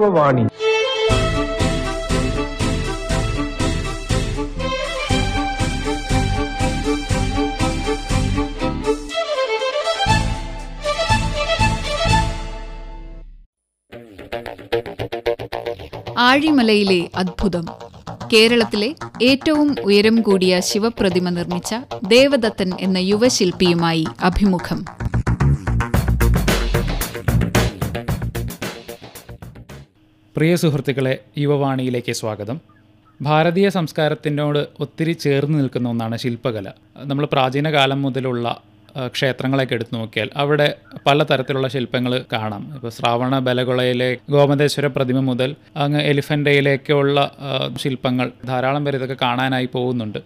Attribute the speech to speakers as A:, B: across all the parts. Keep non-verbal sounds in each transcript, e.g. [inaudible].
A: യുവവാണി
B: ആഴിമലയിലെ അദ്ഭുതം കേരളത്തിലെ ഏറ്റവും ഉയരം കൂടിയ ശിവപ്രതിമ നിർമ്മിച്ച ദേവദത്തൻ എന്ന യുവശില്പിയുമായി അഭിമുഖം.
C: പ്രിയ സുഹൃത്തുക്കളെ യുവവാണിയിലേക്ക് സ്വാഗതം. ഭാരതീയ സംസ്കാരത്തിനോട് ഒത്തിരി ചേർന്ന് നിൽക്കുന്ന ഒന്നാണ് ശില്പകല. നമ്മൾ പ്രാചീന കാലം മുതലുള്ള ക്ഷേത്രങ്ങളൊക്കെ എടുത്തു നോക്കിയാൽ അവിടെ പലതരത്തിലുള്ള ശില്പങ്ങൾ കാണാം. ഇപ്പോൾ ശ്രാവണ ബലകുളയിലെ ഗോമതേശ്വര പ്രതിമ മുതൽ അങ്ങ് എലിഫന്റയിലേക്കുള്ള ശില്പങ്ങൾ ധാരാളം പേര് ഇതൊക്കെ കാണാനായി പോകുന്നുണ്ട്.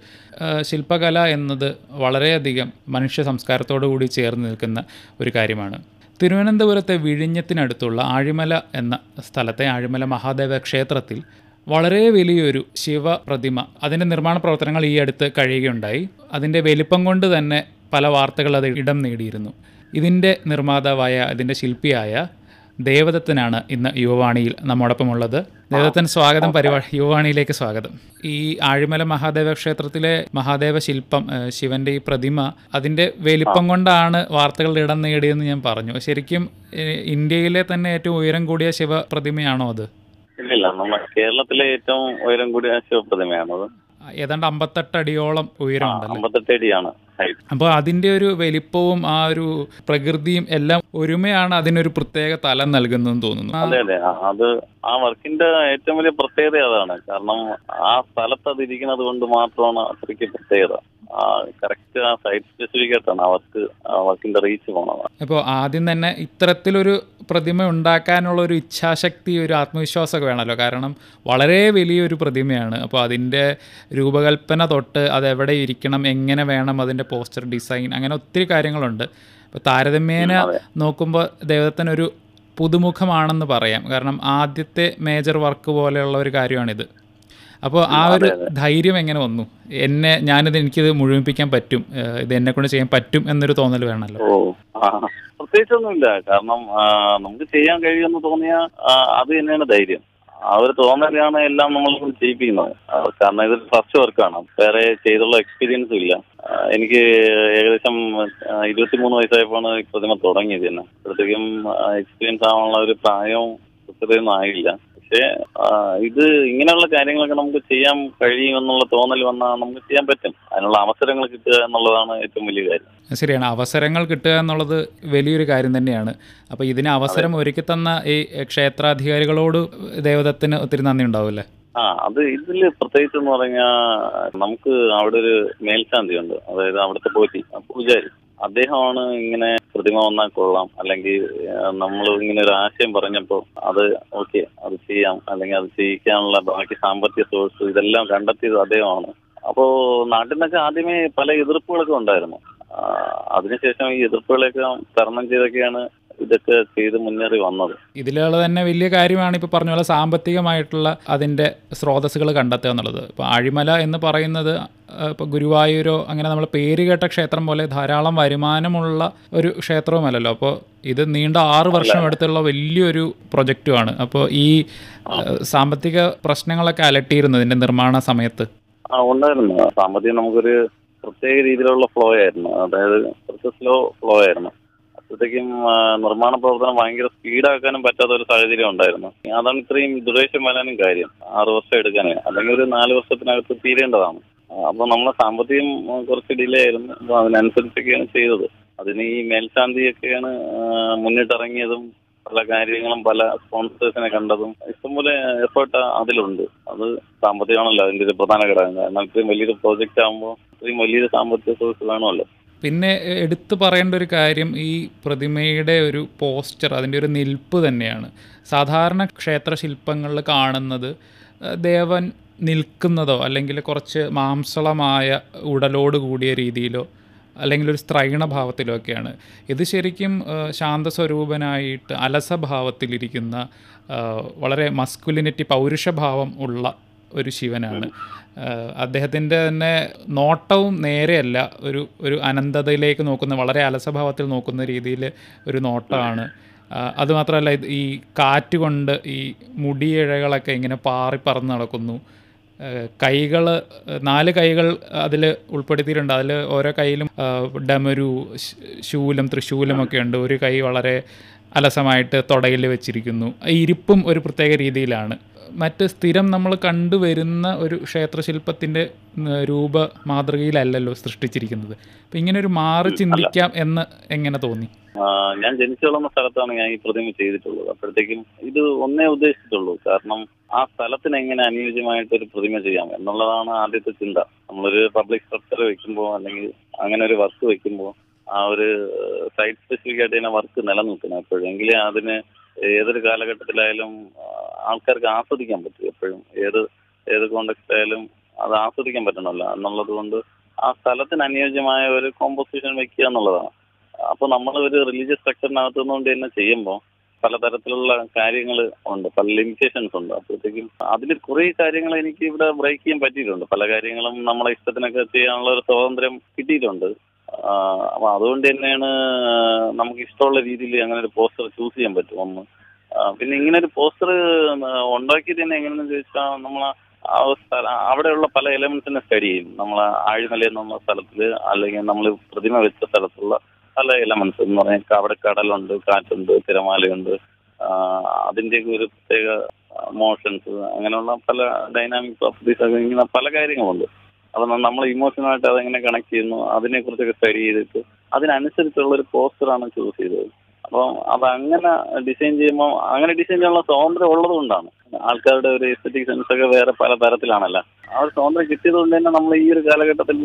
C: ശില്പകല എന്നത് വളരെയധികം മനുഷ്യ സംസ്കാരത്തോടു കൂടി ചേർന്ന് നിൽക്കുന്ന ഒരു കാര്യമാണ്. തിരുവനന്തപുരത്തെ വിഴിഞ്ഞത്തിനടുത്തുള്ള ആഴിമല എന്ന സ്ഥലത്തെ ആഴിമല മഹാദേവ ക്ഷേത്രത്തിൽ വളരെ വലിയൊരു ശിവ പ്രതിമ അതിന്റെ നിർമ്മാണ പ്രവർത്തനങ്ങൾ ഈ അടുത്ത് കഴിയുകയുണ്ടായി. അതിന്റെ വലിപ്പം കൊണ്ട് തന്നെ പല വാർത്തകൾ അത് ഇടം നേടിയിരുന്നു. ഇതിന്റെ നിർമ്മാതാവായ അതിന്റെ ശില്പിയായ ദേവദത്തനാണ് ഇന്ന് യുവവാണിയിൽ നമ്മോടൊപ്പമുള്ളത്. ദേവദത്തൻ സ്വാഗതം പരിപാടി യുവവാണിയിലേക്ക് സ്വാഗതം. ഈ ആഴിമല മഹാദേവ ക്ഷേത്രത്തിലെ മഹാദേവ ശില്പം ശിവന്റെ ഈ പ്രതിമ അതിന്റെ വലിപ്പം കൊണ്ടാണ് വാർത്തകളുടെ ഇടം നേടിയെന്ന് ഞാൻ പറഞ്ഞു. ശരിക്കും ഇന്ത്യയിലെ തന്നെ ഏറ്റവും ഉയരം കൂടിയ ശിവ പ്രതിമയാണോ അത്
D: ഇല്ല കേരളത്തിലെ ഏറ്റവും ഉയരം കൂടിയ ശിവപ്രതിമയാണത്
C: ഏതാണ്ട് അമ്പത്തെട്ട് അടിയോളം ഉയരമുണ്ടല്ലോ
D: ഹൈറ്റ്.
C: അപ്പോൾ അതിന്റെ ഒരു വലിപ്പവും ആ ഒരു പ്രകൃതിയും എല്ലാം ഒരുമയാണ് അതിനൊരു പ്രത്യേക തലം നൽകുന്നതെന്ന് തോന്നുന്നു.
D: അതെ അതെ. അത് ആ വർക്കിന്റെ ഏറ്റവും വലിയ പ്രത്യേകത അതാണ്. കാരണം ആ സ്ഥലത്ത് അത് ഇരിക്കുന്നത് കൊണ്ട് മാത്രമാണ് അത്രയ്ക്ക് പ്രത്യേകത. കറക്റ്റ് ആ സൈറ്റ് സ്പെസിഫിക്കായിട്ടാണ് ആ വർക്ക് വർക്കിന്റെ റീച്ച് പോണത്.
C: അപ്പോൾ ആദ്യം തന്നെ ഇത്തരത്തിലൊരു പ്രതിമ ഉണ്ടാക്കാനുള്ള ഒരു ഇച്ഛാശക്തി ഒരു ആത്മവിശ്വാസമൊക്കെ വേണമല്ലോ. കാരണം വളരെ വലിയൊരു പ്രതിമയാണ്. അപ്പോൾ അതിന്റെ രൂപകൽപ്പന തൊട്ട് അത് എവിടെ ഇരിക്കണം എങ്ങനെ വേണം അതിന്റെ പോസ്റ്റർ ഡിസൈൻ അങ്ങനെ ഒത്തിരി കാര്യങ്ങളുണ്ട്. അപ്പോൾ താരതമ്യേന നോക്കുമ്പോൾ ദൈവത്തിനൊരു പുതുമുഖമാണെന്ന് പറയാം. കാരണം ആദ്യത്തെ മേജർ വർക്ക് പോലെയുള്ള ഒരു കാര്യമാണിത്. അപ്പോൾ ആ ഒരു ധൈര്യം എങ്ങനെ വന്നു? എന്നെ ഞാനിത് എനിക്കിത് മുഴുമിപ്പിക്കാൻ പറ്റും. ഇത് എന്നെ കൊണ്ട് ചെയ്യാൻ പറ്റും എന്നൊരു തോന്നൽ വേണമല്ലോ.
D: പ്രത്യേകിച്ചൊന്നുമില്ല. കാരണം നമുക്ക് ചെയ്യാൻ കഴിയുമെന്ന് തോന്നിയ അത് തന്നെയാണ് ധൈര്യം. ആ ഒരു തോന്നലാണ് എല്ലാം നമ്മൾ ചെയ്യിപ്പിക്കുന്നത്. കാരണം ഇത് ഫസ്റ്റ് വർക്കാണ്. വേറെ ചെയ്തുള്ള എക്സ്പീരിയൻസും ഇല്ല. എനിക്ക് ഏകദേശം ഇരുപത്തിമൂന്ന് വയസ്സായപ്പോഴാണ് പ്രതിമ തുടങ്ങിയത് തന്നെ അപ്പോഴത്തേക്കും എക്സ്പീരിയൻസ് ആവാനുള്ള ഒരു പ്രായവും ഒന്നും ആയില്ല. പക്ഷേ ഇത് ഇങ്ങനെയുള്ള കാര്യങ്ങളൊക്കെ നമുക്ക് ചെയ്യാൻ കഴിയുമെന്നുള്ള തോന്നൽ വന്നാൽ നമുക്ക് ചെയ്യാൻ പറ്റും. അതിനുള്ള അവസരങ്ങൾ കിട്ടുക എന്നുള്ളതാണ് ഏറ്റവും വലിയ കാര്യം.
C: ശരിയാണ്. അവസരങ്ങൾ കിട്ടുക എന്നുള്ളത് വലിയൊരു കാര്യം തന്നെയാണ്. അപ്പോൾ ഇതിന് അവസരം ഒരുക്കി തന്ന ഈ ക്ഷേത്രാധികാരികളോട് ദേവദത്തിന് ഒത്തിരി നന്ദി ഉണ്ടാവില്ലേ?
D: ആ അത് ഇതിൽ പ്രത്യേകിച്ച് എന്ന് പറഞ്ഞാൽ നമുക്ക് അവിടെ ഒരു മേൽശാന്തി ഉണ്ട് അതായത് അവിടുത്തെ പോറ്റി പൂജാരി. അദ്ദേഹമാണ് ഇങ്ങനെ പ്രതിമ വന്നാൽ കൊള്ളാം. അല്ലെങ്കിൽ നമ്മൾ ഇങ്ങനെ ഒരു ആശയം പറഞ്ഞപ്പോൾ അത് ഓക്കെ അത് ചെയ്യാം. അല്ലെങ്കിൽ അത് ചെയ്യിക്കാനുള്ള ബാക്കി സാമ്പത്തിക സോഴ്സ് ഇതെല്ലാം കണ്ടെത്തിയത് അദ്ദേഹമാണ്. അപ്പോ നാട്ടിൽ നിന്നൊക്കെ ആദ്യമേ പല എതിർപ്പുകളൊക്കെ ഉണ്ടായിരുന്നു. അതിനുശേഷം ഈ എതിർപ്പുകളെയൊക്കെ തരണം ചെയ്തൊക്കെയാണ് ഇതൊക്കെ ചെയ്ത് മുന്നേറി വന്നത്.
C: ഇതിലുള്ള തന്നെ വലിയ കാര്യമാണ് ഇപ്പോൾ പറഞ്ഞ പോലെ സാമ്പത്തികമായിട്ടുള്ള അതിന്റെ സ്രോതസ്സുകൾ കണ്ടെത്തുക എന്നുള്ളത്. ഇപ്പോൾ അഴിമല എന്ന് പറയുന്നത് ഇപ്പോൾ ഗുരുവായൂരോ അങ്ങനെ നമ്മൾ പേര് കേട്ട ക്ഷേത്രം പോലെ ധാരാളം വരുമാനമുള്ള ഒരു ക്ഷേത്രവുമല്ലല്ലോ. അപ്പോൾ ഇത് നീണ്ട ആറ് വർഷം എടുത്തുള്ള വലിയൊരു പ്രൊജക്റ്റുമാണ്. അപ്പോൾ ഈ സാമ്പത്തിക പ്രശ്നങ്ങളൊക്കെ അലട്ടിയിരുന്നു ഇതിന്റെ നിർമ്മാണ സമയത്ത്.
D: ആ ഉണ്ടായിരുന്നു. സാമ്പത്തികം നമുക്കൊരു പ്രത്യേക രീതിയിലുള്ള ഫ്ലോ ആയിരുന്നു. അതായത് കുറച്ച് സ്ലോ ഫ്ലോ ആയിരുന്നു. അപ്പോഴത്തേക്കും നിർമ്മാണ പ്രവർത്തനം ഭയങ്കര സ്പീഡാക്കാനും പറ്റാത്ത ഒരു സാഹചര്യം ഉണ്ടായിരുന്നു. അതാണ് ഇത്രയും ദുരേശം വരാനും കാര്യം ആറ് വർഷം എടുക്കാനേ. അല്ലെങ്കിൽ ഒരു നാല് വർഷത്തിനകത്ത് തീരേണ്ടതാണ്. അപ്പൊ നമ്മളെ സാമ്പത്തികം കുറച്ച് ഡിലേ ആയിരുന്നു. അപ്പൊ അതിനനുസരിച്ചൊക്കെയാണ് ചെയ്തത്. അതിന് ഈ മേൽശാന്തിയൊക്കെയാണ് മുന്നിട്ടിറങ്ങിയതും പല കാര്യങ്ങളും പല സ്പോൺസേഴ്സിനെ കണ്ടതും ഇഷ്ടംപോലെ എഫേർട്ട് അതിലുണ്ട്. അത് സാമ്പത്തികമാണല്ലോ അതിന്റെ ഒരു പ്രധാന ഘടകം. കാരണം ഇത്രയും വലിയൊരു പ്രോജക്റ്റ് ആകുമ്പോൾ ഇത്രയും വലിയൊരു സാമ്പത്തിക സോഴ്സ് വേണമല്ലോ.
C: പിന്നെ എടുത്തു പറയേണ്ട ഒരു കാര്യം ഈ പ്രതിമയുടെ ഒരു പോസ്റ്റർ അതിന്റെ ഒരു നിൽപ്പ് തന്നെയാണ്. സാധാരണ ക്ഷേത്ര ശില്പങ്ങളിൽ കാണുന്നത് ദേവൻ നിൽക്കുന്നതോ അല്ലെങ്കിൽ കുറച്ച് മാംസളമായ ഉടലോട് കൂടിയ രീതിയിലോ അല്ലെങ്കിൽ ഒരു സ്ത്രൈണഭാവത്തിലോ ഒക്കെയാണ്. ഇത് ശരിക്കും ശാന്തസ്വരൂപനായിട്ട് അലസഭാവത്തിലിരിക്കുന്ന വളരെ മസ്കുലിനിറ്റി പൗരുഷഭാവം ഉള്ള ഒരു ശിവനാണ്. അദ്ദേഹത്തിന്റെ തന്നെ നോട്ടവും നേരെയല്ല ഒരു ഒരു അനന്തതയിലേക്ക് നോക്കുന്ന വളരെ അലസഭാവത്തിൽ നോക്കുന്ന രീതിയിൽ ഒരു നോട്ടമാണ്. അതുമാത്രമല്ല ഈ കാറ്റ് കൊണ്ട് ഈ മുടിയിഴകളൊക്കെ ഇങ്ങനെ പാറി പറന്ന് നടക്കുന്നു. കൈകൾ നാല് കൈകൾ അതിൽ ഉൾപ്പെടുത്തിയിട്ടുണ്ട്. അതിൽ ഓരോ കൈയിലും ഡമരു ശൂലം തൃശൂലം ഒക്കെ ഉണ്ട്. ഒരു കൈ വളരെ അലസമായിട്ട് തുടയിൽ വെച്ചിരിക്കുന്നു. ഇരിപ്പും ഒരു പ്രത്യേക രീതിയിലാണ്. മറ്റ് സ്ഥിരം നമ്മൾ കണ്ടുവരുന്ന ഒരു ക്ഷേത്രശില്പത്തിന്റെ രൂപ മാതൃകയിലല്ലല്ലോ സൃഷ്ടിച്ചിരിക്കുന്നത്. അപ്പം ഇങ്ങനെ ഒരു മാറി ചിന്തിക്കാം എന്ന് എങ്ങനെ തോന്നി?
D: ഞാൻ ജനിച്ചു വളർന്ന സ്ഥലത്താണ് ഞാൻ ഈ പ്രതിമ ചെയ്തിട്ടുള്ളത്. അപ്പോഴത്തേക്കും ഇത് ഒന്നേ ഉദ്ദേശിച്ചിട്ടുള്ളൂ. കാരണം ആ സ്ഥലത്തിന് എങ്ങനെ അനുയോജ്യമായിട്ട് ഒരു പ്രതിമ ചെയ്യാം എന്നുള്ളതാണ് ആദ്യത്തെ ചിന്ത. നമ്മളൊരു പബ്ലിക് സ്ട്രക്ചർ വെക്കുമ്പോൾ അല്ലെങ്കിൽ അങ്ങനെ ഒരു വർക്ക് വെക്കുമ്പോൾ ആ ഒരു സൈറ്റ് സ്പെസിഫിക് ആയിട്ട് തന്നെ വർക്ക് നിലനിൽക്കണം. എപ്പോഴും എങ്കിലേ അതിന് ഏതൊരു കാലഘട്ടത്തിലായാലും ആൾക്കാർക്ക് ആസ്വദിക്കാൻ പറ്റും എപ്പോഴും. ഏത് ഏത് കോണ്ടെക്സ്റ്റ് ആയാലും അത് ആസ്വദിക്കാൻ പറ്റണമല്ലോ. എന്നുള്ളത് കൊണ്ട് ആ സ്ഥലത്തിന് അനുയോജ്യമായ ഒരു കോമ്പോസിഷൻ വെക്കുക എന്നുള്ളതാണ്. അപ്പൊ നമ്മൾ ഒരു റിലീജിയസ് സ്ട്രക്ചറിനകത്ത് നിന്നുകൊണ്ട് തന്നെ ചെയ്യുമ്പോൾ പലതരത്തിലുള്ള കാര്യങ്ങൾ ഉണ്ട്. പല ലിമിറ്റേഷൻസ് ഉണ്ട്. അപ്പോഴത്തേക്കും അതിൽ കുറേ കാര്യങ്ങൾ എനിക്ക് ഇവിടെ ബ്രേക്ക് ചെയ്യാൻ പറ്റിയിട്ടുണ്ട്. പല കാര്യങ്ങളും നമ്മളെ ഇഷ്ടത്തിനൊക്കെ ചെയ്യാനുള്ള ഒരു സ്വാതന്ത്ര്യം കിട്ടിയിട്ടുണ്ട്. അപ്പൊ അതുകൊണ്ട് തന്നെയാണ് നമുക്ക് ഇഷ്ടമുള്ള രീതിയിൽ അങ്ങനെ ഒരു പോസ്റ്റർ ചൂസ് ചെയ്യാൻ പറ്റും. ഒന്ന് പിന്നെ ഇങ്ങനെ ഒരു പോസ്റ്റർ ഉണ്ടാക്കിയത് തന്നെ എങ്ങനെയെന്ന് ചോദിച്ചാൽ നമ്മൾ ആ അവിടെയുള്ള പല എലമെന്റ്സിനെ സ്റ്റഡി ചെയ്യും. നമ്മൾ ആഴിമല എന്നുള്ള സ്ഥലത്തിൽ അല്ലെങ്കിൽ നമ്മൾ പ്രതിമ വെച്ച സ്ഥലത്തുള്ള പല എലമെന്റ്സ് എന്ന് പറഞ്ഞാൽ അവിടെ കടലുണ്ട് കാറ്റുണ്ട് തിരമാലയുണ്ട് അതിന്റെ ഒരു പ്രത്യേക മോഷൻസ് അങ്ങനെയുള്ള പല ഡൈനാമിക് പ്രോപ്പർട്ടീസ് ഒക്കെ ഇങ്ങനെ പല കാര്യങ്ങളുണ്ട്. അപ്പൊ നമ്മൾ ഇമോഷണലായിട്ട് അതെങ്ങനെ കണക്ട് ചെയ്യുന്നു അതിനെ കുറിച്ചൊക്കെ സ്റ്റഡി ചെയ്തിട്ട് അതിനനുസരിച്ചുള്ള ഒരു പോസ്റ്ററാണ് ചൂസ് ചെയ്തത്. അപ്പം അങ്ങനെ ഡിസൈൻ ചെയ്യുമ്പോൾ അങ്ങനെ ഡിസൈൻ ചെയ്യാനുള്ള സ്വാതന്ത്ര്യം ഉള്ളത് കൊണ്ടാണ്. ആൾക്കാരുടെ ഒരു എസ്തറ്റിക് സെൻസ് ഒക്കെ വേറെ പല തരത്തിലാണല്ലോ. ആ ഒരു സ്വാതന്ത്ര്യം കിട്ടിയത് കൊണ്ട് തന്നെ നമ്മൾ ഈ ഒരു കാലഘട്ടത്തിൽ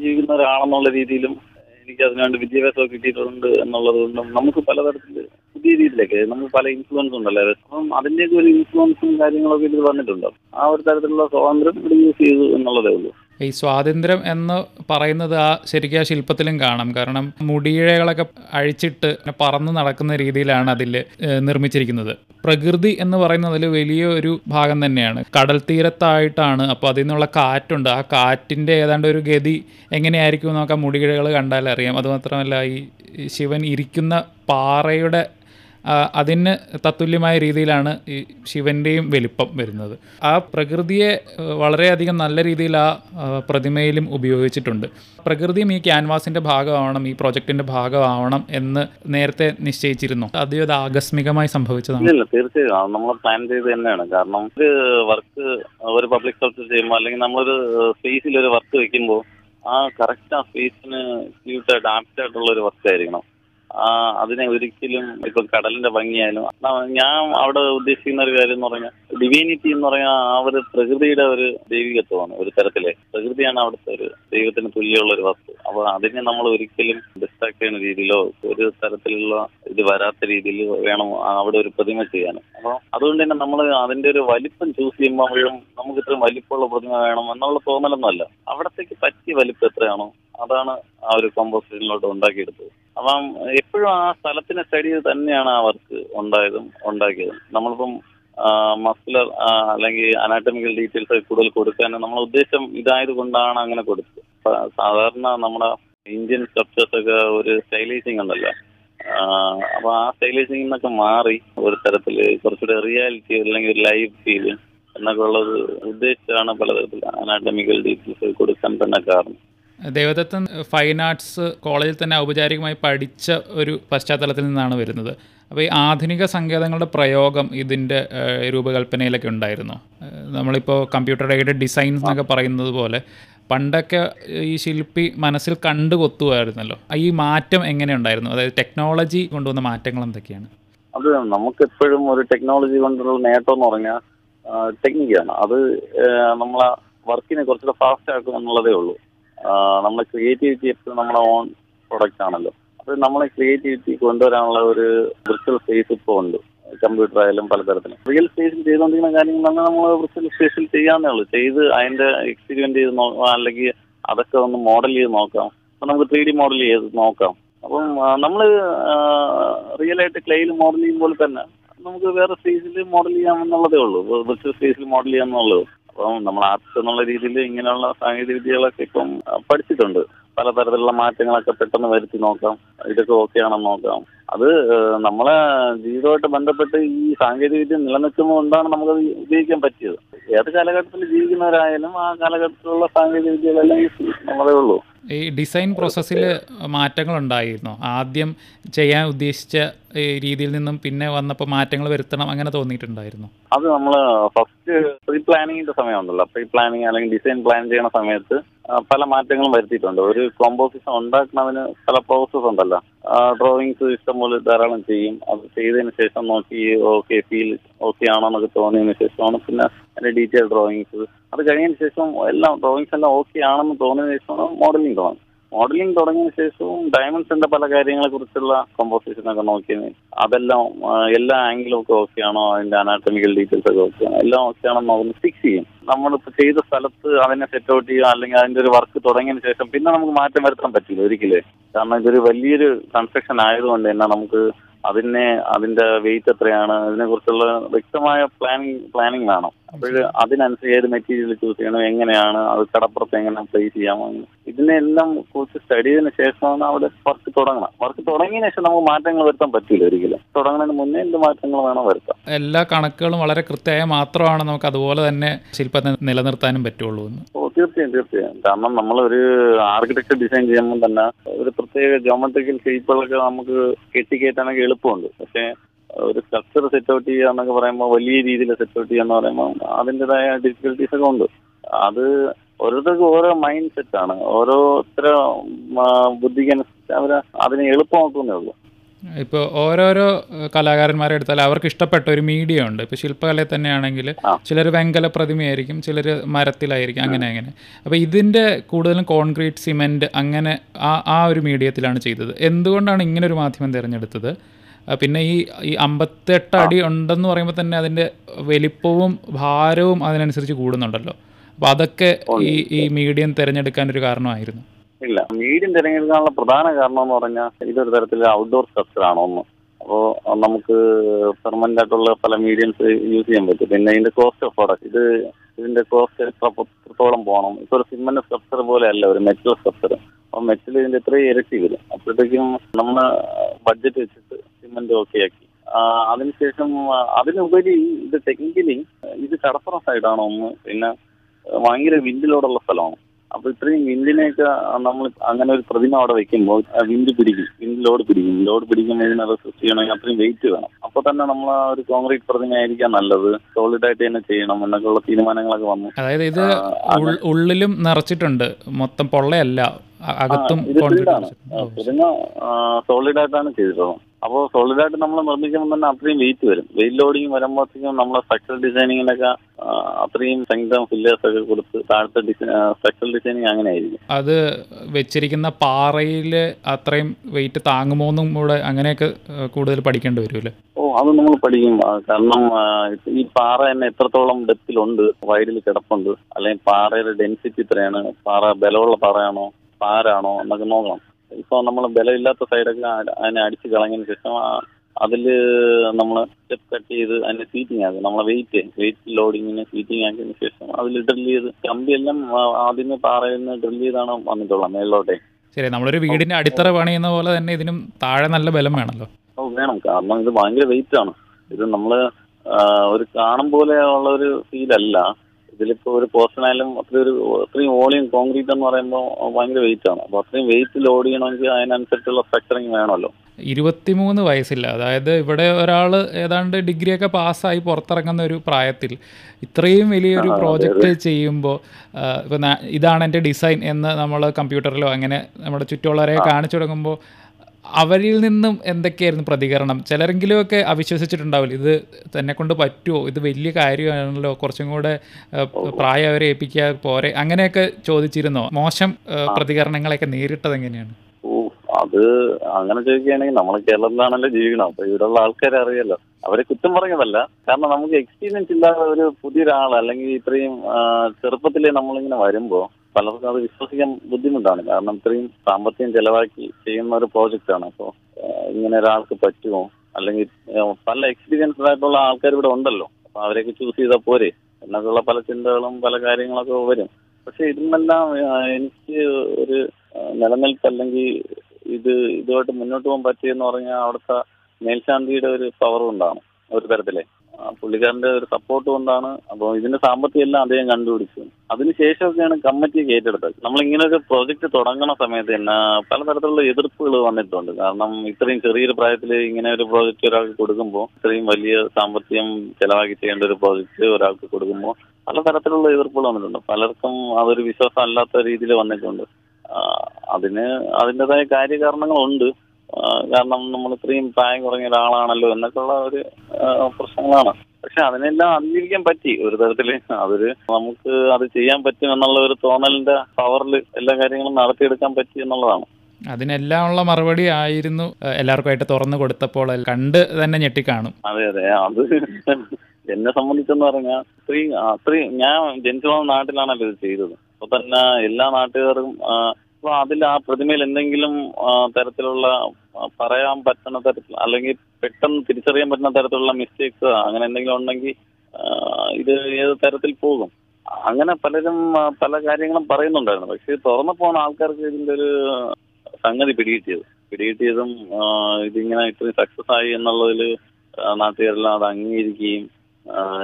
D: ജീവിക്കുന്ന ഒരാളെന്നുള്ള രീതിയിലും എനിക്ക് അതിനുവേണ്ടി വിദ്യാഭ്യാസം കിട്ടിയിട്ടുണ്ട് എന്നുള്ളത് കൊണ്ടും നമുക്ക് പലതരത്തിൽ പുതിയ രീതിയിലേക്ക് നമുക്ക് പല ഇൻഫ്ലുവൻസ് ഉണ്ടല്ലോ. അപ്പം അതിന്റെയൊക്കെ ഒരു ഇൻഫ്ലുവൻസും കാര്യങ്ങളൊക്കെ ഇതിൽ വന്നിട്ടുണ്ട്. ആ ഒരു തരത്തിലുള്ള സ്വാതന്ത്ര്യം ഇവിടെ യൂസ് ചെയ്തു എന്നുള്ളതേ ഉള്ളൂ.
C: ഈ സ്വാതന്ത്ര്യം എന്ന് പറയുന്നത് ആ ശരിക്കും ആ ശില്പത്തിലും കാണാം. കാരണം മുടിയിഴകളൊക്കെ അഴിച്ചിട്ട് പറന്ന് നടക്കുന്ന രീതിയിലാണ് അതിൽ നിർമ്മിച്ചിരിക്കുന്നത്. പ്രകൃതി എന്ന് പറയുന്നതിൽ വലിയ ഒരു ഭാഗം തന്നെയാണ്. കടൽ തീരത്തായിട്ടാണ് അപ്പോൾ അതിൽ നിന്നുള്ള കാറ്റുണ്ട്. ആ കാറ്റിന്റെ ഏതാണ്ട് ഒരു ഗതി എങ്ങനെയായിരിക്കും എന്നൊക്കെ മുടികിഴകൾ കണ്ടാൽ അറിയാം അതുമാത്രമല്ല ഈ ശിവൻ ഇരിക്കുന്ന പാറയുടെ അതിന് തത്തുല്യമായ രീതിയിലാണ് ഈ ശിവന്റെയും വലിപ്പം വരുന്നത്. ആ പ്രകൃതിയെ വളരെയധികം നല്ല രീതിയിൽ ആ പ്രതിമയിലും ഉപയോഗിച്ചിട്ടുണ്ട്. പ്രകൃതിയും ഈ ക്യാൻവാസിന്റെ ഭാഗമാവണം ഈ പ്രോജക്റ്റിന്റെ ഭാഗമാവണം എന്ന് നേരത്തെ നിശ്ചയിച്ചിരുന്നു. അത് ഇത് ആകസ്മികമായി സംഭവിച്ചതാണ്.
D: തീർച്ചയായും. നമ്മൾ പ്ലാൻ ചെയ്ത് തന്നെയാണ്. കാരണം ഒരു വർക്ക് ഒരു പബ്ലിക് സ്ട്രക്ചർ ചെയ്യുമ്പോൾ അല്ലെങ്കിൽ നമ്മളൊരു സ്പേസിൽ ഒരു വർക്ക് വെക്കുമ്പോൾ ആ കറക്റ്റ് ആ സ്പേസിന് ആപ്റ്റ് ആയിട്ടുള്ള ഒരു വർക്ക് ആയിരിക്കണം. അതിനെ ഒരിക്കലും ഇപ്പൊ കടലിന്റെ ഭംഗിയായാലും. ഞാൻ അവിടെ ഉദ്ദേശിക്കുന്ന ഒരു കാര്യം എന്ന് പറഞ്ഞാൽ ഡിവൈനിറ്റി എന്ന് പറഞ്ഞാൽ ആ ഒരു പ്രകൃതിയുടെ ഒരു ദൈവികത്വമാണ് ഒരു തരത്തിലെ. പ്രകൃതിയാണ് അവിടുത്തെ ഒരു ദൈവത്തിന് തുല്യമുള്ള ഒരു വസ്തു. അപ്പൊ അതിനെ നമ്മൾ ഒരിക്കലും ഡിസ്ട്രാക്ട് ചെയ്യുന്ന രീതിയിലോ ഒരു തരത്തിലുള്ള ഇത് വരാത്ത രീതിയിൽ വേണം അവിടെ ഒരു പ്രതിമ ചെയ്യാൻ അപ്പോൾ അതുകൊണ്ട് തന്നെ നമ്മൾ അതിന്റെ ഒരു വലിപ്പം ചൂസ് ചെയ്യുമ്പോഴും നമുക്ക് ഇത്രയും വലിപ്പമുള്ള പ്രതിമ വേണം എന്നുള്ള തോന്നലൊന്നുമല്ല. അവിടത്തേക്ക് പറ്റിയ വലിപ്പം എത്രയാണോ അതാണ് ആ ഒരു കോമ്പോസിഷനിലോട്ട് ഉണ്ടാക്കിയെടുത്തത്. അപ്പം എപ്പോഴും ആ സ്ഥലത്തിനെ സ്റ്റഡി ചെയ്ത് തന്നെയാണ് ആ വർക്ക് ഉണ്ടായതും ഉണ്ടാക്കിയതും. നമ്മളിപ്പം മസ്കുലർ അല്ലെങ്കിൽ അനാറ്റമിക്കൽ ഡീറ്റെയിൽസ് കൂടുതൽ കൊടുക്കാൻ നമ്മളെ ഉദ്ദേശം ഇതായത് കൊണ്ടാണ് അങ്ങനെ കൊടുത്തത്. സാധാരണ നമ്മുടെ ഇന്ത്യൻ സ്ട്രക്ചേഴ്സ് ഒക്കെ ഒരു സ്റ്റൈലൈസിങ് ഉണ്ടല്ലോ. അപ്പൊ ആ സ്റ്റൈലൈസിംഗ് എന്നൊക്കെ മാറി ഒരു തരത്തിൽ കുറച്ചുകൂടെ റിയാലിറ്റി അല്ലെങ്കിൽ ഒരു ലൈവ് ഫീൽ എന്നൊക്കെ ഉള്ളത് ഉദ്ദേശിച്ചാണ് പലതരത്തിൽ അനാറ്റമിക്കൽ ഡീറ്റെയിൽസ് കൊടുക്കാൻ തന്നെ കാരണം.
C: ദേവദത്തൻ ഫൈൻ ആർട്സ് കോളേജിൽ തന്നെ ഔപചാരികമായി പഠിച്ച ഒരു പശ്ചാത്തലത്തിൽ നിന്നാണ് വരുന്നത്. അപ്പോൾ ഈ ആധുനിക സങ്കേതങ്ങളുടെ പ്രയോഗം ഇതിന്റെ രൂപകൽപ്പനയിലൊക്കെ ഉണ്ടായിരുന്നു. നമ്മളിപ്പോൾ കമ്പ്യൂട്ടർ എയ്ഡഡ് ഡിസൈൻസ് എന്നൊക്കെ പറയുന്നത് പോലെ പണ്ടൊക്കെ ഈ ശില്പി മനസ്സിൽ കണ്ടു കൊത്തുമായിരുന്നല്ലോ. ഈ മാറ്റം എങ്ങനെയുണ്ടായിരുന്നു അതായത് ടെക്നോളജി കൊണ്ടുവന്ന മാറ്റങ്ങൾ എന്തൊക്കെയാണ്?
D: അത് നമുക്ക് എപ്പോഴും ഒരു ടെക്നോളജി കൊണ്ടുള്ള നേട്ടം എന്ന് പറഞ്ഞാൽ ടെക്നിക്കാണ് അത് നമ്മളെ വർക്കിനെ കുറച്ചുകൂടെ ഫാസ്റ്റ് ആക്കും എന്നുള്ളതേ ഉള്ളൂ. നമ്മളെ ക്രിയേറ്റിവിറ്റി എപ്പോഴും നമ്മളെ ഓൺ പ്രൊഡക്റ്റ് ആണല്ലോ. അത് നമ്മളെ ക്രിയേറ്റിവിറ്റി കൊണ്ടുവരാനുള്ള ഒരു വിർച്വൽ സ്പേസ് ഇപ്പോൾ ഉണ്ട്. കമ്പ്യൂട്ടർ ആയാലും പലതരത്തിലും. റിയൽ സ്പേസിൽ ചെയ്തുകൊണ്ടിരിക്കുന്ന കാര്യങ്ങൾ നമ്മൾ വിർച്വൽ സ്പേസിൽ ചെയ്യാന്നേ ഉള്ളൂ. ചെയ്ത് അതിന്റെ എക്സ്പീരിയൻസ് ചെയ്ത് നോക്കാം അല്ലെങ്കിൽ അതൊക്കെ ഒന്ന് മോഡൽ ചെയ്ത് നോക്കാം. അപ്പൊ നമുക്ക് ത്രീ ഡി മോഡൽ ചെയ്ത് നോക്കാം. അപ്പം നമ്മൾ റിയൽ ആയിട്ട് ക്ലെയിൽ മോഡൽ ചെയ്യുമ്പോൾ തന്നെ നമുക്ക് വേറെ സ്പേസിൽ മോഡൽ ചെയ്യാമെന്നുള്ളതേ ഉള്ളൂ. വിർച്വൽ സ്പേസിൽ മോഡൽ ചെയ്യാമെന്നുള്ളൂ അപ്പം നമ്മൾ ആർട്സ് എന്നുള്ള രീതിയിൽ ഇങ്ങനെയുള്ള സാങ്കേതിക വിദ്യകളൊക്കെ ഇപ്പം പഠിച്ചിട്ടുണ്ട്. പലതരത്തിലുള്ള മാറ്റങ്ങളൊക്കെ പെട്ടെന്ന് വരുത്തി നോക്കാം. ഇതൊക്കെ ഓക്കെ ആണെന്ന് നോക്കാം. അത് നമ്മളെ ജീവിതമായിട്ട് ബന്ധപ്പെട്ട് ഈ സാങ്കേതിക വിദ്യ നിലനിൽക്കുന്നതുകൊണ്ടാണ് നമുക്കത് ഉപയോഗിക്കാൻ പറ്റിയത്. ഏത് കാലഘട്ടത്തിൽ ജീവിക്കുന്നവരായാലും ആ കാലഘട്ടത്തിലുള്ള സാങ്കേതിക വിദ്യകളെല്ലാം നമ്മളേ ഉള്ളൂ.
C: ഈ ഡിസൈൻ പ്രോസസ്സിൽ മാറ്റങ്ങൾ ഉണ്ടായിരുന്നോ ആദ്യം ചെയ്യാൻ ഉദ്ദേശിച്ച രീതിയിൽ നിന്നും പിന്നെ വന്നപ്പോൾ മാറ്റങ്ങൾ വരുത്തണം അങ്ങനെ തോന്നിയിട്ടുണ്ടായിരുന്നു.
D: അത് നമ്മൾ ഫസ്റ്റ് പ്രീ പ്ലാനിങ്ങിന്റെ സമയമുണ്ടല്ലോ പ്രീ പ്ലാനിങ് അല്ലെങ്കിൽ ഡിസൈൻ പ്ലാൻ ചെയ്യുന്ന സമയത്ത് പല മാറ്റങ്ങളും വരുത്തിയിട്ടുണ്ട്. ഒരു കോമ്പോസിഷൻ ഉണ്ടാക്കുന്നതിന് പല പ്രോസസ് ഉണ്ടല്ലോ. ഡ്രോയിങ്സ് ഇഷ്ടംപോലെ ധാരാളം ചെയ്യും. അത് ചെയ്തതിന് ശേഷം നോക്കി ഓക്കെ ഫീൽ ഓക്കെ ആണോ എന്നൊക്കെ തോന്നിയതിന് ശേഷമാണ് പിന്നെ അതിന്റെ ഡീറ്റെയിൽ ഡ്രോയിങ്സ് അത് കഴിഞ്ഞതിന് ശേഷം എല്ലാം ഡ്രോയിങ്സ് എല്ലാം ഓക്കെ ആണെന്ന് തോന്നിയതിന് ശേഷമാണ് മോഡലിംഗ് തുടങ്ങുന്നത്. മോഡലിംഗ് തുടങ്ങിയ ശേഷവും ഡയമണ്ട്സിന്റെ പല കാര്യങ്ങളെ കുറിച്ചുള്ള കമ്പോസിഷൻ ഒക്കെ നോക്കി അതെല്ലാം എല്ലാ ആംഗിളും ഒക്കെ ഓക്കെ ആണോ? അതിന്റെ അനാട്ടമിക്കൽ ഡീറ്റെയിൽസ് ഒക്കെ ഓക്കെ ആണോ? എല്ലാം ഓക്കെ ആണോ നോക്കി ഫിക്സ് ചെയ്യും. നമ്മളിപ്പോൾ ചെയ്ത സ്ഥലത്ത് അതിനെ സെറ്റ് ഔട്ട് ചെയ്യുക അല്ലെങ്കിൽ അതിന്റെ ഒരു വർക്ക് തുടങ്ങിയതിന് ശേഷം പിന്നെ നമുക്ക് മാറ്റം വരുത്താൻ പറ്റില്ല ഒരിക്കലും. കാരണം ഇതൊരു വലിയൊരു കൺസ്ട്രക്ഷൻ ആയതുകൊണ്ട് തന്നെ നമുക്ക് അതിനെ അതിന്റെ വെയിറ്റ് എത്രയാണ് അതിനെക്കുറിച്ചുള്ള വ്യക്തമായ പ്ലാനിങ് പ്ലാനിങ് വേണം. അപ്പോൾ അതിനനുസരിച്ച് ഏത് മെറ്റീരിയൽ ചൂസ് ചെയ്യണം എങ്ങനെയാണ് അത് കടപ്പുറത്ത് എങ്ങനെ പ്ലേസ് ചെയ്യാം ഇതിനെല്ലാം കുറിച്ച് സ്റ്റഡി ചെയ്തതിന് ശേഷമാണ് അവിടെ വർക്ക് തുടങ്ങണം. വർക്ക് തുടങ്ങിയതിന് ശേഷം നമുക്ക് മാറ്റങ്ങൾ വരുത്താൻ പറ്റില്ല ഒരിക്കലും. തുടങ്ങുന്നതിന് മുന്നേ എന്ത് മാറ്റങ്ങൾ വേണം വരുത്താം.
C: എല്ലാ കണക്കുകളും വളരെ കൃത്യമായ മാത്രമാണ് നമുക്ക് അതുപോലെ തന്നെ ശില്പത്തെ നിലനിർത്താനും പറ്റുള്ളൂ
D: തീർച്ചയായും തീർച്ചയായും. കാരണം നമ്മൾ ഒരു ആർക്കിടെക്ചർ ഡിസൈൻ ചെയ്യുമ്പോൾ തന്നെ ഒരു പ്രത്യേക ജോമെട്രിക്കൽ ഷേപ്പുകളൊക്കെ നമുക്ക് കെട്ടിക്കയറ്റാനൊക്കെ എളുപ്പമുണ്ട്. പക്ഷേ ഒരു സ്ട്രക്ചർ സെറ്റ് ഔട്ട് ചെയ്യുക എന്നൊക്കെ പറയുമ്പോൾ വലിയ രീതിയിൽ സെറ്റ് ഔട്ട് ചെയ്യുക എന്ന് പറയുമ്പോൾ അതിന്റെതായ ഡിഫിക്കൽട്ടീസ് ഒക്കെ ഉണ്ട്. അത് ഓരോരുത്തർക്കും ഓരോ മൈൻഡ് സെറ്റാണ് ഓരോരുത്തര ബുദ്ധിക്കനുസരിച്ച് അവർ അതിനെ എളുപ്പമാക്കുന്നേ ഉള്ളൂ.
C: ഇപ്പോൾ ഓരോരോ കലാകാരന്മാരെ എടുത്താൽ അവർക്ക് ഇഷ്ടപ്പെട്ട ഒരു മീഡിയ ഉണ്ട്. ഇപ്പോൾ ശില്പകലയിൽ തന്നെയാണെങ്കിൽ ചിലർ വെങ്കല പ്രതിമയായിരിക്കും ചിലർ മരത്തിലായിരിക്കും അങ്ങനെ അങ്ങനെ. അപ്പോൾ ഇതിന്റെ കൂടുതലും കോൺക്രീറ്റ് സിമെന്റ് അങ്ങനെ ആ ആ ഒരു മീഡിയത്തിലാണ് ചെയ്തത്. എന്തുകൊണ്ടാണ് ഇങ്ങനെ ഒരു മാധ്യമം തിരഞ്ഞെടുത്തത്? പിന്നെ ഈ ഈ അമ്പത്തെട്ട് അടി ഉണ്ടെന്ന് പറയുമ്പോൾ തന്നെ അതിന്റെ വലിപ്പവും ഭാരവും അതിനനുസരിച്ച് കൂടുന്നുണ്ടല്ലോ. അപ്പോൾ അതൊക്കെ ഈ ഈ മീഡിയം തിരഞ്ഞെടുക്കാൻ ഒരു കാരണമായിരുന്നു.
D: ഇല്ല. മീഡിയം തിരഞ്ഞെടുക്കാനുള്ള പ്രധാന കാരണം എന്ന് പറഞ്ഞാൽ ഇതൊരു തരത്തിൽ ഔട്ട്ഡോർ സ്ട്രക്ചർ ആണ് ഒന്ന് അപ്പോൾ നമുക്ക് പെർമനന്റ് ആയിട്ടുള്ള പല മീഡിയംസ് യൂസ് ചെയ്യാൻ പറ്റും. പിന്നെ ഇതിന്റെ കോസ്റ്റ് ഓഫ് പ്രൊഡക്റ്റ് ഇത് ഇതിന്റെ കോസ്റ്റ് എത്ര എത്രത്തോളം പോകണം? ഇപ്പൊ ഒരു സിമന്റ് സ്ട്രക്ചർ പോലെ അല്ല ഒരു മെറ്റൽ സ്ട്രക്ചർ അപ്പോൾ മെറ്റൽ ഇതിന്റെ ഇത്രയും ഇരട്ടി വരും. അപ്പോഴത്തേക്കും നമ്മൾ ബഡ്ജറ്റ് വെച്ചിട്ട് സിമന്റ് ഓക്കെ ആക്കി. അതിനുശേഷം അതിനുപരി ഇത് ടെക്നിക്കലി ഇത് കടപ്പുറം സൈഡാണ് ഒന്ന് പിന്നെ ഭയങ്കര വിൻഡിലോടുള്ള സ്ഥലമാണ്. അപ്പൊ ഇത്രയും വിന്ദിനെയൊക്കെ നമ്മൾ അങ്ങനെ ഒരു പ്രതിമ അവിടെ വെക്കുമ്പോൾ വിന്ദ് പിടിക്കും വിന്ദ് ലോഡ് പിടിക്കും. ലോഡ് പിടിക്കുന്നതിന് അത് റെസിസ്റ്റ് ചെയ്യണമെങ്കിൽ അത്രയും വെയിറ്റ് വേണം. അപ്പൊ തന്നെ നമ്മൾ ആ ഒരു കോൺക്രീറ്റ് പ്രതിമ ആയിരിക്കാം നല്ലത്. സോളിഡ് ആയിട്ട് തന്നെ ചെയ്യണം എന്നൊക്കെയുള്ള തീരുമാനങ്ങളൊക്കെ വന്നു.
C: അതായത് ഇത് ഉള്ളിലും നിറച്ചിട്ടുണ്ട്. മൊത്തം പൊള്ളയല്ല. അകത്തും.
D: സോളിഡ് ആയിട്ടാണ് ചെയ്തിട്ടുള്ളത് അപ്പോൾ സോളിഡായിട്ട് നമ്മൾ നിർമ്മിക്കുമ്പോൾ തന്നെ അത്രയും വെയിറ്റ് വരും. വെയിറ്റ് ലോഡിങ് വരുമ്പോഴത്തേക്കും നമ്മളെ സ്ട്രക്ചറൽ ഡിസൈനിങ്ങിനൊക്കെ ആ, അത്രയും സംഗീതം ഫില്ലേഴ്സ് ഒക്കെ കൊടുത്ത് താഴത്തെ സ്ട്രക്ചറൽ ഡിസൈനിങ് അങ്ങനെ ആയിരിക്കും
C: അത് വെച്ചിരിക്കുന്ന പാറയിൽ അത്രയും വെയിറ്റ് താങ്ങുമോന്നും കൂടെ അങ്ങനെയൊക്കെ കൂടുതൽ പഠിക്കേണ്ടി വരുമല്ലേ?
D: ഓ അത് നമ്മൾ പഠിക്കും. കാരണം ഈ പാറ തന്നെ എത്രത്തോളം ഡെപ്തിലുണ്ട് വൈഡിൽ കിടപ്പുണ്ട് അല്ലെങ്കിൽ പാറയുടെ ഡെൻസിറ്റി ഇത്രയാണ് പാറ ബലമുള്ള പാറയാണോ പാരാണോ എന്നൊക്കെ നോക്കണം. ഇപ്പൊ നമ്മൾ ബലമില്ലാത്ത സൈഡൊക്കെ അതിനെ അടിച്ച് കളഞ്ഞതിന് ശേഷം അതിൽ നമ്മൾ സ്റ്റെപ്പ് കട്ട് ചെയ്ത് അതിന്റെ സീറ്റിംഗ് ആക്കും. നമ്മളെ വെയിറ്റ് വെയിറ്റ് ലോഡിങ്ങിന് സീറ്റിംഗ് ആക്കിയതിന് ശേഷം അതിൽ ഡ്രില്ല് ചെയ്ത് കമ്പിയെല്ലാം ആ, ആദ്യമേ പാറയിൽ നിന്ന് ഡ്രിൽ ചെയ്താണ് വന്നിട്ടുള്ളത് മേളിലോട്ടേ.
C: ശരി നമ്മളൊരു വീടിന്റെ അടിത്തറ പണിയുന്ന പോലെ തന്നെ ഇതിനും താഴെ നല്ല ബലം വേണമല്ലോ
D: ഓ വേണം. കാരണം ഇത് ഭയങ്കര വെയിറ്റ് ആണ്. ഇത് നമ്മൾ ഒരു കാണും പോലെ ഉള്ള ഒരു ഫീൽ അല്ല. ഇതിലിപ്പോ ഒരു ആയാലും അത്രയും ഒരു അത്രയും വോളിയം കോൺക്രീറ്റ് എന്ന് പറയുമ്പോൾ ഭയങ്കര വെയിറ്റ് ആണ്. അപ്പൊ അത്രയും വെയിറ്റ് ലോഡ് ചെയ്യണമെങ്കിൽ അതിനനുസരിച്ചുള്ള സ്ട്രക്ചറിങ് വേണമല്ലോ.
C: ഇരുപത്തിമൂന്ന് വയസ്സില്ല. അതായത് ഇവിടെ ഒരാൾ ഏതാണ്ട് ഡിഗ്രിയൊക്കെ പാസ്സായി പുറത്തിറങ്ങുന്ന ഒരു പ്രായത്തിൽ ഇത്രയും വലിയൊരു പ്രോജക്റ്റ് ചെയ്യുമ്പോൾ ഇപ്പം ഇതാണ് എന്റെ ഡിസൈൻ എന്ന് നമ്മൾ കമ്പ്യൂട്ടറിലോ അങ്ങനെ നമ്മുടെ ചുറ്റുമുള്ളവരെ കാണിച്ചു തുടങ്ങുമ്പോൾ അവരിൽ നിന്നും എന്തൊക്കെയായിരുന്നു പ്രതികരണം? ചിലരെങ്കിലുമൊക്കെ അവിശ്വസിച്ചിട്ടുണ്ടാവില്ല. ഇത് തന്നെ കൊണ്ട് പറ്റുമോ ഇത് വലിയ കാര്യമാണല്ലോ. കുറച്ചും കൂടെ പ്രായം അവരെ ഏൽപ്പിക്കുക പോരെ അങ്ങനെയൊക്കെ ചോദിച്ചിരുന്നോ? മോശം പ്രതികരണങ്ങളൊക്കെ നേരിട്ടത് എങ്ങനെയാണ്?
D: ഓ അത് അങ്ങനെ ചോദിക്കുകയാണെങ്കിൽ നമ്മൾ കേരളത്തിലാണല്ലോ ജീവിക്കണം അപ്പൊ ഇവിടെയുള്ള ആൾക്കാരെ അറിയാലോ. അവരെ കുറ്റം പറയുന്നതല്ല. കാരണം നമുക്ക് എക്സ്പീരിയൻസ് ഇല്ലാത്ത ഒരു പുതിയൊരാൾ അല്ലെങ്കിൽ ഇത്രയും ചെറുപ്പത്തിലേ നമ്മളിങ്ങനെ വരുമ്പോൾ പലർക്കും അത് വിശ്വസിക്കാൻ ബുദ്ധിമുട്ടാണ്. കാരണം ഇത്രയും സാമ്പത്തികം ചെലവാക്കി ചെയ്യുന്ന ഒരു പ്രോജക്റ്റ് ആണ്. അപ്പോൾ ഇങ്ങനെ ഒരാൾക്ക് പറ്റുമോ? അല്ലെങ്കിൽ പല എക്സ്പീരിയൻസ്ഡ് ആയിട്ടുള്ള ആൾക്കാർ ഇവിടെ ഉണ്ടല്ലോ. അപ്പൊ അവരെയൊക്കെ ചൂസ് ചെയ്താൽ പോരെ. എന്നൊക്കെയുള്ള പല ചിന്തകളും പല കാര്യങ്ങളൊക്കെ വരും. പക്ഷെ ഇതിനെല്ലാം എനിക്ക് ഒരു നിലനിൽപ്പ് അല്ലെങ്കിൽ ഇത് ഇതുമായിട്ട് മുന്നോട്ട് പോകാൻ പറ്റിയെന്ന് പറഞ്ഞാൽ അവിടുത്തെ മേൽശാന്തിയുടെ ഒരു പവർ കൊണ്ടാണ്. ഒരു തരത്തിലെ. പുള്ളിക്കാരന്റെ ഒരു സപ്പോർട്ട് കൊണ്ടാണ്. അപ്പോൾ ഇതിന്റെ സാമ്പത്തികം എല്ലാം അദ്ദേഹം കണ്ടുപിടിച്ചു. അതിനുശേഷമൊക്കെയാണ് കമ്മിറ്റി ഏറ്റെടുത്തത്. നമ്മൾ ഇങ്ങനെ ഒരു പ്രോജക്റ്റ് തുടങ്ങുന്ന സമയത്ത് തന്നെ പലതരത്തിലുള്ള എതിർപ്പുകൾ വന്നിട്ടുണ്ട്. കാരണം ഇത്രയും ചെറിയൊരു പ്രായത്തിൽ ഇങ്ങനെ ഒരു പ്രോജക്റ്റ് ഒരാൾക്ക് കൊടുക്കുമ്പോൾ ഇത്രയും വലിയ സാമ്പത്തികം ചെലവാക്കി ചെയ്യേണ്ട ഒരു പ്രോജക്റ്റ് ഒരാൾക്ക് കൊടുക്കുമ്പോൾ പലതരത്തിലുള്ള എതിർപ്പുകൾ വന്നിട്ടുണ്ട്. പലർക്കും അതൊരു വിശ്വാസം അല്ലാത്ത രീതിയിൽ വന്നിട്ടുണ്ട്. അതിന് അതിന്റെതായ കാര്യകാരണങ്ങളുണ്ട്. കാരണം നമ്മൾ ഇത്രയും പ്രായം കുറഞ്ഞ ഒരാളാണല്ലോ എന്നൊക്കെയുള്ള ഒരു പ്രശ്നങ്ങളാണ്. പക്ഷെ അതിനെല്ലാം അതിജീവിക്കാൻ പറ്റി ഒരു തരത്തിൽ. അതൊരു നമുക്ക് അത് ചെയ്യാൻ പറ്റും എന്നുള്ള ഒരു തോന്നലിന്റെ പവറിൽ എല്ലാ കാര്യങ്ങളും നടത്തിയെടുക്കാൻ പറ്റി എന്നുള്ളതാണ്.
C: അതിനെല്ലാം ഉള്ള മറുപടി ആയിരുന്നു എല്ലാവർക്കുമായിട്ട് തുറന്നു കൊടുത്തപ്പോൾ കണ്ട് തന്നെ ഞെട്ടിക്കാണും.
D: അതെ അതെ. അത് എന്നെ സംബന്ധിച്ചെന്ന് പറഞ്ഞാൽ അത്രയും അത്രയും ഞാൻ ജനിച്ചു നാട്ടിലാണല്ലോ ഇത് ചെയ്തത്. അപ്പൊ തന്നെ എല്ലാ നാട്ടുകാരും അപ്പൊ അതിൽ ആ പ്രതിമയിൽ എന്തെങ്കിലും തരത്തിലുള്ള പറയാൻ പറ്റുന്ന തരത്തിൽ അല്ലെങ്കിൽ പെട്ടെന്ന് തിരിച്ചറിയാൻ പറ്റുന്ന തരത്തിലുള്ള മിസ്റ്റേക്സ് അങ്ങനെ എന്തെങ്കിലും ഉണ്ടെങ്കിൽ ഇത് ഏത് തരത്തിൽ പോകും. അങ്ങനെ പലരും പല കാര്യങ്ങളും പറയുന്നുണ്ടായിരുന്നു. പക്ഷെ തുറന്നു പോകുന്ന ആൾക്കാർക്ക് ഇതിന്റെ ഒരു സംഗതി പിടികിട്ടിയത്. പിടികിട്ടിയതും ഇതിങ്ങനെ ഇത്രയും സക്സസ് ആയി എന്നുള്ളതിൽ നാട്ടുകാരെല്ലാം അത് അംഗീകരിക്കുകയും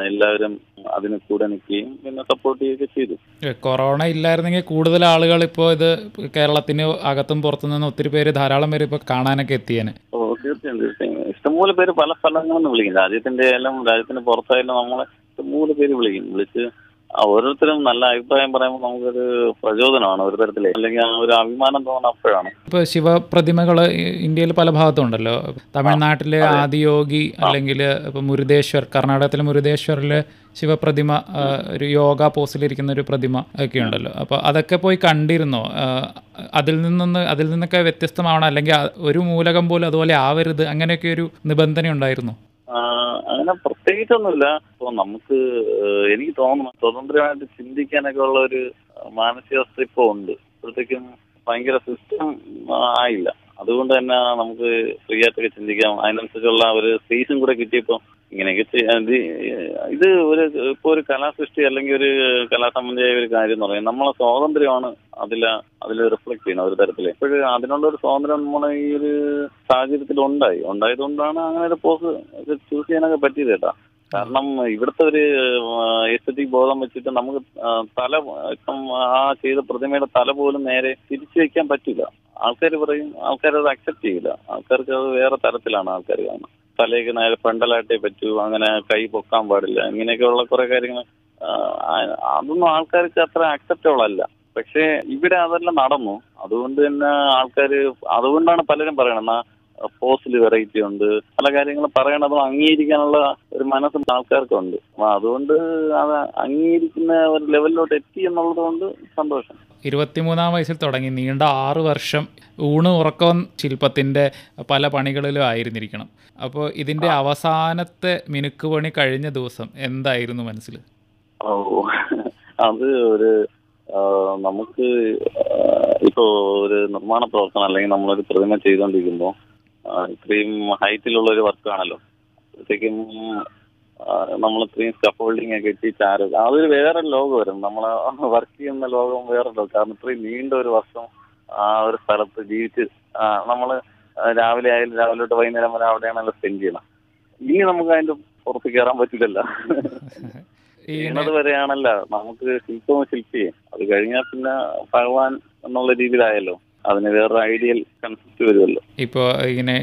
D: എല്ലാവരും അതിന് കൂടെ നിൽക്കുകയും പിന്നെ സപ്പോർട്ട് ചെയ്യുകയൊക്കെ ചെയ്തു.
C: കൊറോണ ഇല്ലായിരുന്നെങ്കിൽ കൂടുതൽ ആളുകൾ ഇപ്പോ ഇത് കേരളത്തിന് അകത്തും പുറത്തു നിന്ന് ഒത്തിരി പേര് ധാരാളം പേര് ഇപ്പോൾ കാണാനൊക്കെ എത്തിയേനെ.
D: ഓ തീർച്ചയായും തീർച്ചയായും. ഇഷ്ടംപോലെ പേര് പല സ്ഥലങ്ങളിൽ നിന്ന് വിളിക്കും രാജ്യത്തിന്റെ ആയാലും രാജ്യത്തിന് പുറത്തായാലും നമ്മളെ ഇഷ്ടംപോലെ പേര് വിളിക്കും. വിളിച്ച് ഓരോരുത്തരും നല്ല അഭിപ്രായം പറയുമ്പോൾ നമുക്കൊരു പ്രചോദനമാണ് ഒരു തരത്തിലെ. അല്ലെങ്കിൽ ആ ഒരു അഭിമാനം തോന്നുന്ന അപ്പോഴാണ്.
C: ഇപ്പൊ ശിവപ്രതിമകൾ ഇന്ത്യയിൽ പല ഭാഗത്തും ഉണ്ടല്ലോ തമിഴ്നാട്ടിലെ ആദിയോഗി അല്ലെങ്കിൽ ഇപ്പൊ മുരുദേശ്വർ കർണാടകത്തിലെ മുരുദേശ്വറിലെ ശിവപ്രതിമ ഒരു യോഗ പോസിലിരിക്കുന്ന ഒരു പ്രതിമ ഒക്കെ ഉണ്ടല്ലോ. അപ്പോൾ അതൊക്കെ പോയി കണ്ടിരുന്നോ? അതിൽ നിന്നൊന്ന് അതിൽ നിന്നൊക്കെ വ്യത്യസ്തമാവണം. അല്ലെങ്കിൽ ഒരു മൂലകം പോലും അതുപോലെ ആവരുത് അങ്ങനെയൊക്കെ ഒരു നിബന്ധന ഉണ്ടായിരുന്നു?
D: അങ്ങനെ പ്രത്യേകിച്ചൊന്നുമില്ല. ഇപ്പൊ നമുക്ക് എനിക്ക് തോന്നുന്നു സ്വതന്ത്രമായിട്ട് ചിന്തിക്കാനൊക്കെ ഉള്ള ഒരു മാനസികാവസ്ഥ ഇപ്പൊ ഉണ്ട്. ഇപ്പോഴത്തേക്കും ഭയങ്കര സിസ്റ്റം ആയില്ല. അതുകൊണ്ട് തന്നെ നമുക്ക് ഫ്രീ ആയിട്ടൊക്കെ ചിന്തിക്കാം. അതിനനുസരിച്ചുള്ള ഒരു സ്പേസും കൂടെ കിട്ടിയപ്പോ ഇങ്ങനെയൊക്കെ ഇത് ഒരു ഇപ്പൊ ഒരു കലാസൃഷ്ടി അല്ലെങ്കിൽ ഒരു കലാസംബന്ധിയായ ഒരു കാര്യം എന്ന് പറയുന്നത് നമ്മളെ സ്വാതന്ത്ര്യമാണ് അതിൽ അതിൽ റിഫ്ലക്ട് ചെയ്യണം ഒരു തരത്തിൽ ഇപ്പോഴും അതിനുള്ള ഒരു സ്വാതന്ത്ര്യം നമ്മുടെ ഈ ഒരു സാഹചര്യത്തിൽ ഉണ്ടായി. ഉണ്ടായതുകൊണ്ടാണ് അങ്ങനെ ഒരു പോസ് ചൂസ് ചെയ്യാനൊക്കെ പറ്റിയത് കേട്ടാ. കാരണം ഇവിടുത്തെ ഒരു എസ്തറ്റിക് ബോധം വെച്ചിട്ട് നമുക്ക് തല ഇപ്പം ആ ചെയ്ത പ്രതിമയുടെ തല പോലും നേരെ തിരിച്ചു വെക്കാൻ പറ്റില്ല. ആൾക്കാർ പറയും ആൾക്കാർ അത് അക്സെപ്റ്റ് ചെയ്യില്ല. ആൾക്കാർക്ക് അത് വേറെ തരത്തിലാണ് ആൾക്കാർ കാണുന്നത്. തലയ്ക്ക് നേരെ ഫ്രണ്ടലായിട്ടേ പറ്റൂ അങ്ങനെ കൈ പൊക്കാൻ പാടില്ല ഇങ്ങനെയൊക്കെയുള്ള കുറെ കാര്യങ്ങൾ അതൊന്നും ആൾക്കാർക്ക് അത്ര അക്സെപ്റ്റബിൾ അല്ല. പക്ഷേ ഇവിടെ അതെല്ലാം നടന്നു. അതുകൊണ്ട് തന്നെ ആൾക്കാർ അതുകൊണ്ടാണ് പലരും പറയണത്. ഫോസിൽ വെറൈറ്റി ഉണ്ട്. പല കാര്യങ്ങളും പറയണതും അംഗീകരിക്കാനുള്ള ഒരു മനസ്സും ആൾക്കാർക്കുണ്ട്. അപ്പൊ അതുകൊണ്ട് അത് അംഗീകരിക്കുന്ന ഒരു ലെവലിലോട്ട് എത്തി എന്നുള്ളത് കൊണ്ട് സന്തോഷം.
C: ഇരുപത്തിമൂന്നാം വയസ്സിൽ തുടങ്ങി. നീണ്ട ആറു വർഷം ഊണ് ഉറക്കം ശില്പത്തിന്റെ പല പണികളിലും ആയിരുന്നിരിക്കണം. അപ്പോൾ ഇതിന്റെ അവസാനത്തെ മിനുക്ക് പണി കഴിഞ്ഞ ദിവസം എന്തായിരുന്നു മനസ്സിൽ
D: ഓ അത് ഒരു നമുക്ക് ഇപ്പോ ഒരു നിർമ്മാണ പ്രവർത്തനം അല്ലെങ്കിൽ നമ്മളൊരു പ്രതിമ ചെയ്തുകൊണ്ടിരിക്കുമ്പോൾ ഇത്രയും ഹൈറ്റിലുള്ള ഒരു വർക്കാണല്ലോ. അപ്പോഴത്തേക്കും നമ്മൾ ഇത്രയും സ്കഫോൾഡിംഗ് ഒക്കെ ഇട്ട് ചാര അതൊരു വേറെ വരും നമ്മൾ വർക്ക് ചെയ്യുന്ന ലോകം വേറെ ലോകം കാരണം ഇത്രയും നീണ്ട ഒരു വർഷം ആ ഒരു സ്ഥലത്ത് ജീവിച്ച് നമ്മൾ രാവിലെ ആയാലും രാവിലെ തൊട്ട് വൈകുന്നേരം വരെ അവിടെയാണല്ലോ സ്പെൻഡ് ചെയ്യണം ഇനി നമുക്ക് അതിന്റെ പുറത്ത് കയറാൻ പറ്റില്ലല്ലോ. [laughs] ചെയ്യുന്നത് വരെയാണല്ല നമുക്ക് ശില്പവും ശില്പിയെ അത് കഴിഞ്ഞാൽ പിന്നെ ഭഗവാൻ എന്നുള്ള രീതിയിലായല്ലോ. അതിന് വേറൊരു ഐഡിയൽ കൺസെപ്റ്റ് വരുമല്ലോ
C: ഇപ്പോൾ ഇങ്ങനെ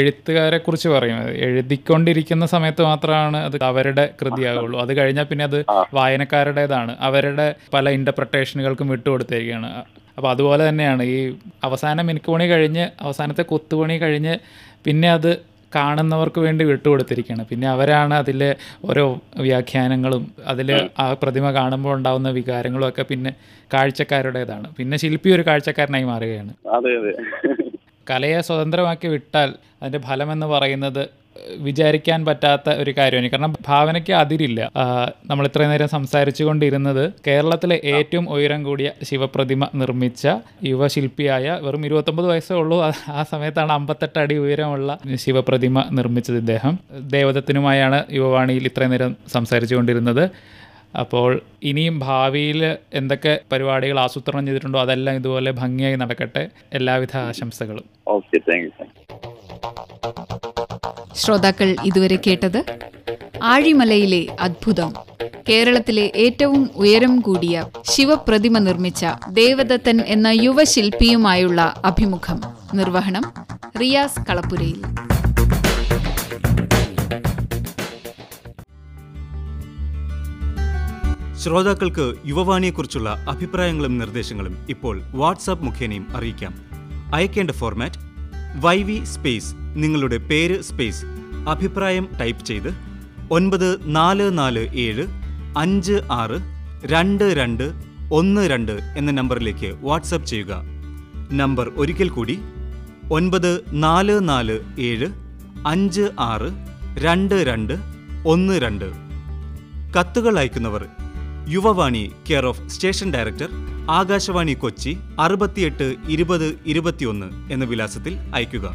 C: എഴുത്തുകാരെ കുറിച്ച് പറയുന്നത് എഴുതിക്കൊണ്ടിരിക്കുന്ന സമയത്ത് മാത്രമാണ് അത് അവരുടെ കൃതിയാകുള്ളൂ അത് കഴിഞ്ഞാൽ പിന്നെ അത് വായനക്കാരുടേതാണ്. അവരുടെ പല ഇന്റർപ്രട്ടേഷനുകൾക്കും വിട്ടുകൊടുത്തിരിക്കുകയാണ് അപ്പോൾ അതുപോലെ തന്നെയാണ് ഈ അവസാന മിനുക്കുപണി കഴിഞ്ഞ് അവസാനത്തെ കൊത്തുപണി കഴിഞ്ഞ് പിന്നെ അത് കാണുന്നവർക്ക് വേണ്ടി വിട്ടുകൊടുത്തിരിക്കുകയാണ്. പിന്നെ അവരാണ് അതിലെ ഓരോ വ്യാഖ്യാനങ്ങളും അതിൽ ആ. പ്രതിമ കാണുമ്പോൾ ഉണ്ടാകുന്ന വികാരങ്ങളും ഒക്കെ പിന്നെ കാഴ്ചക്കാരുടേതാണ്. പിന്നെ ശില്പി ഒരു കാഴ്ചക്കാരനായി മാറുകയാണ്.
D: അതെ അതെ.
C: കലയെ സ്വതന്ത്രമാക്കി വിട്ടാൽ അതിന്റെ ഫലമെന്ന് പറയുന്നത് വിചാരിക്കാൻ പറ്റാത്ത ഒരു കാര്യമാണ്. കാരണം ഭാവനയ്ക്ക് അതിരില്ല. നമ്മൾ ഇത്രയും നേരം സംസാരിച്ചു കൊണ്ടിരുന്നത് കേരളത്തിലെ ഏറ്റവും ഉയരം കൂടിയ ശിവപ്രതിമ നിർമ്മിച്ച യുവശില്പിയായ വെറും ഇരുപത്തൊമ്പത് വയസ്സേ ഉള്ളൂ. ആ- സമയത്താണ് അമ്പത്തെട്ട് അടി ഉയരമുള്ള ശിവപ്രതിമ നിർമ്മിച്ചത് ഇദ്ദേഹം. ദേവതത്തിനുമായാണ് യുവവാണിയിൽ ഇത്രയും നേരം സംസാരിച്ചു കൊണ്ടിരുന്നത് അപ്പോൾ ഇനിയും ഭാവിയിൽ എന്തൊക്കെ പരിപാടികൾ ആസൂത്രണം ചെയ്തിട്ടുണ്ടോ? അതെല്ലാം ഇതുപോലെ ഭംഗിയായി നടക്കട്ടെ. എല്ലാവിധ ആശംസകളും.
D: ഓക്കെ താങ്ക് യു
B: ശ്രോതാക്കൾ ഇതുവരെ കേട്ടത് ആഴിമലയിലെ അത്ഭുതം. കേരളത്തിലെ ഏറ്റവും ഉയരം കൂടിയ ശിവപ്രതിമ നിർമ്മിച്ച ദേവദത്തൻ എന്ന യുവശില്പിയുമായുള്ള അഭിമുഖം. നിർവഹണം റിയാസ് കളപ്പുരയിൽ.
A: ശ്രോതാക്കൾക്ക് യുവവാണിയെക്കുറിച്ചുള്ള അഭിപ്രായങ്ങളും നിർദ്ദേശങ്ങളും ഇപ്പോൾ വാട്സാപ്പ് മുഖേനയും അറിയിക്കാം. അയക്കേണ്ട ഫോർമാറ്റ് വൈ വി സ്പേസ് നിങ്ങളുടെ പേര് സ്പേസ്. അഭിപ്രായം ടൈപ്പ് ചെയ്ത് ഒൻപത് നാല് നാല് ഏഴ് അഞ്ച് ആറ് രണ്ട് രണ്ട് ഒന്ന് രണ്ട് എന്ന നമ്പറിലേക്ക് വാട്സപ്പ് ചെയ്യുക. നമ്പർ ഒരിക്കൽ കൂടി ഒൻപത് നാല് നാല് ഏഴ് അഞ്ച് ആറ് രണ്ട് രണ്ട് ഒന്ന് രണ്ട്. കത്തുകൾ അയക്കുന്നവർ Yuvavani care of station director Akashvani Kochi അറുപത്തിയെട്ട് ഇരുപത് ഇരുപത്തിയൊന്ന് എന്ന വിലാസത്തിൽ അയയ്ക്കുക.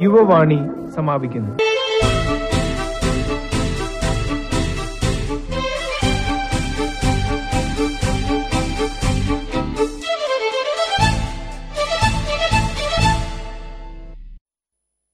E: യുവവാണി സമാപിക്കുന്നു.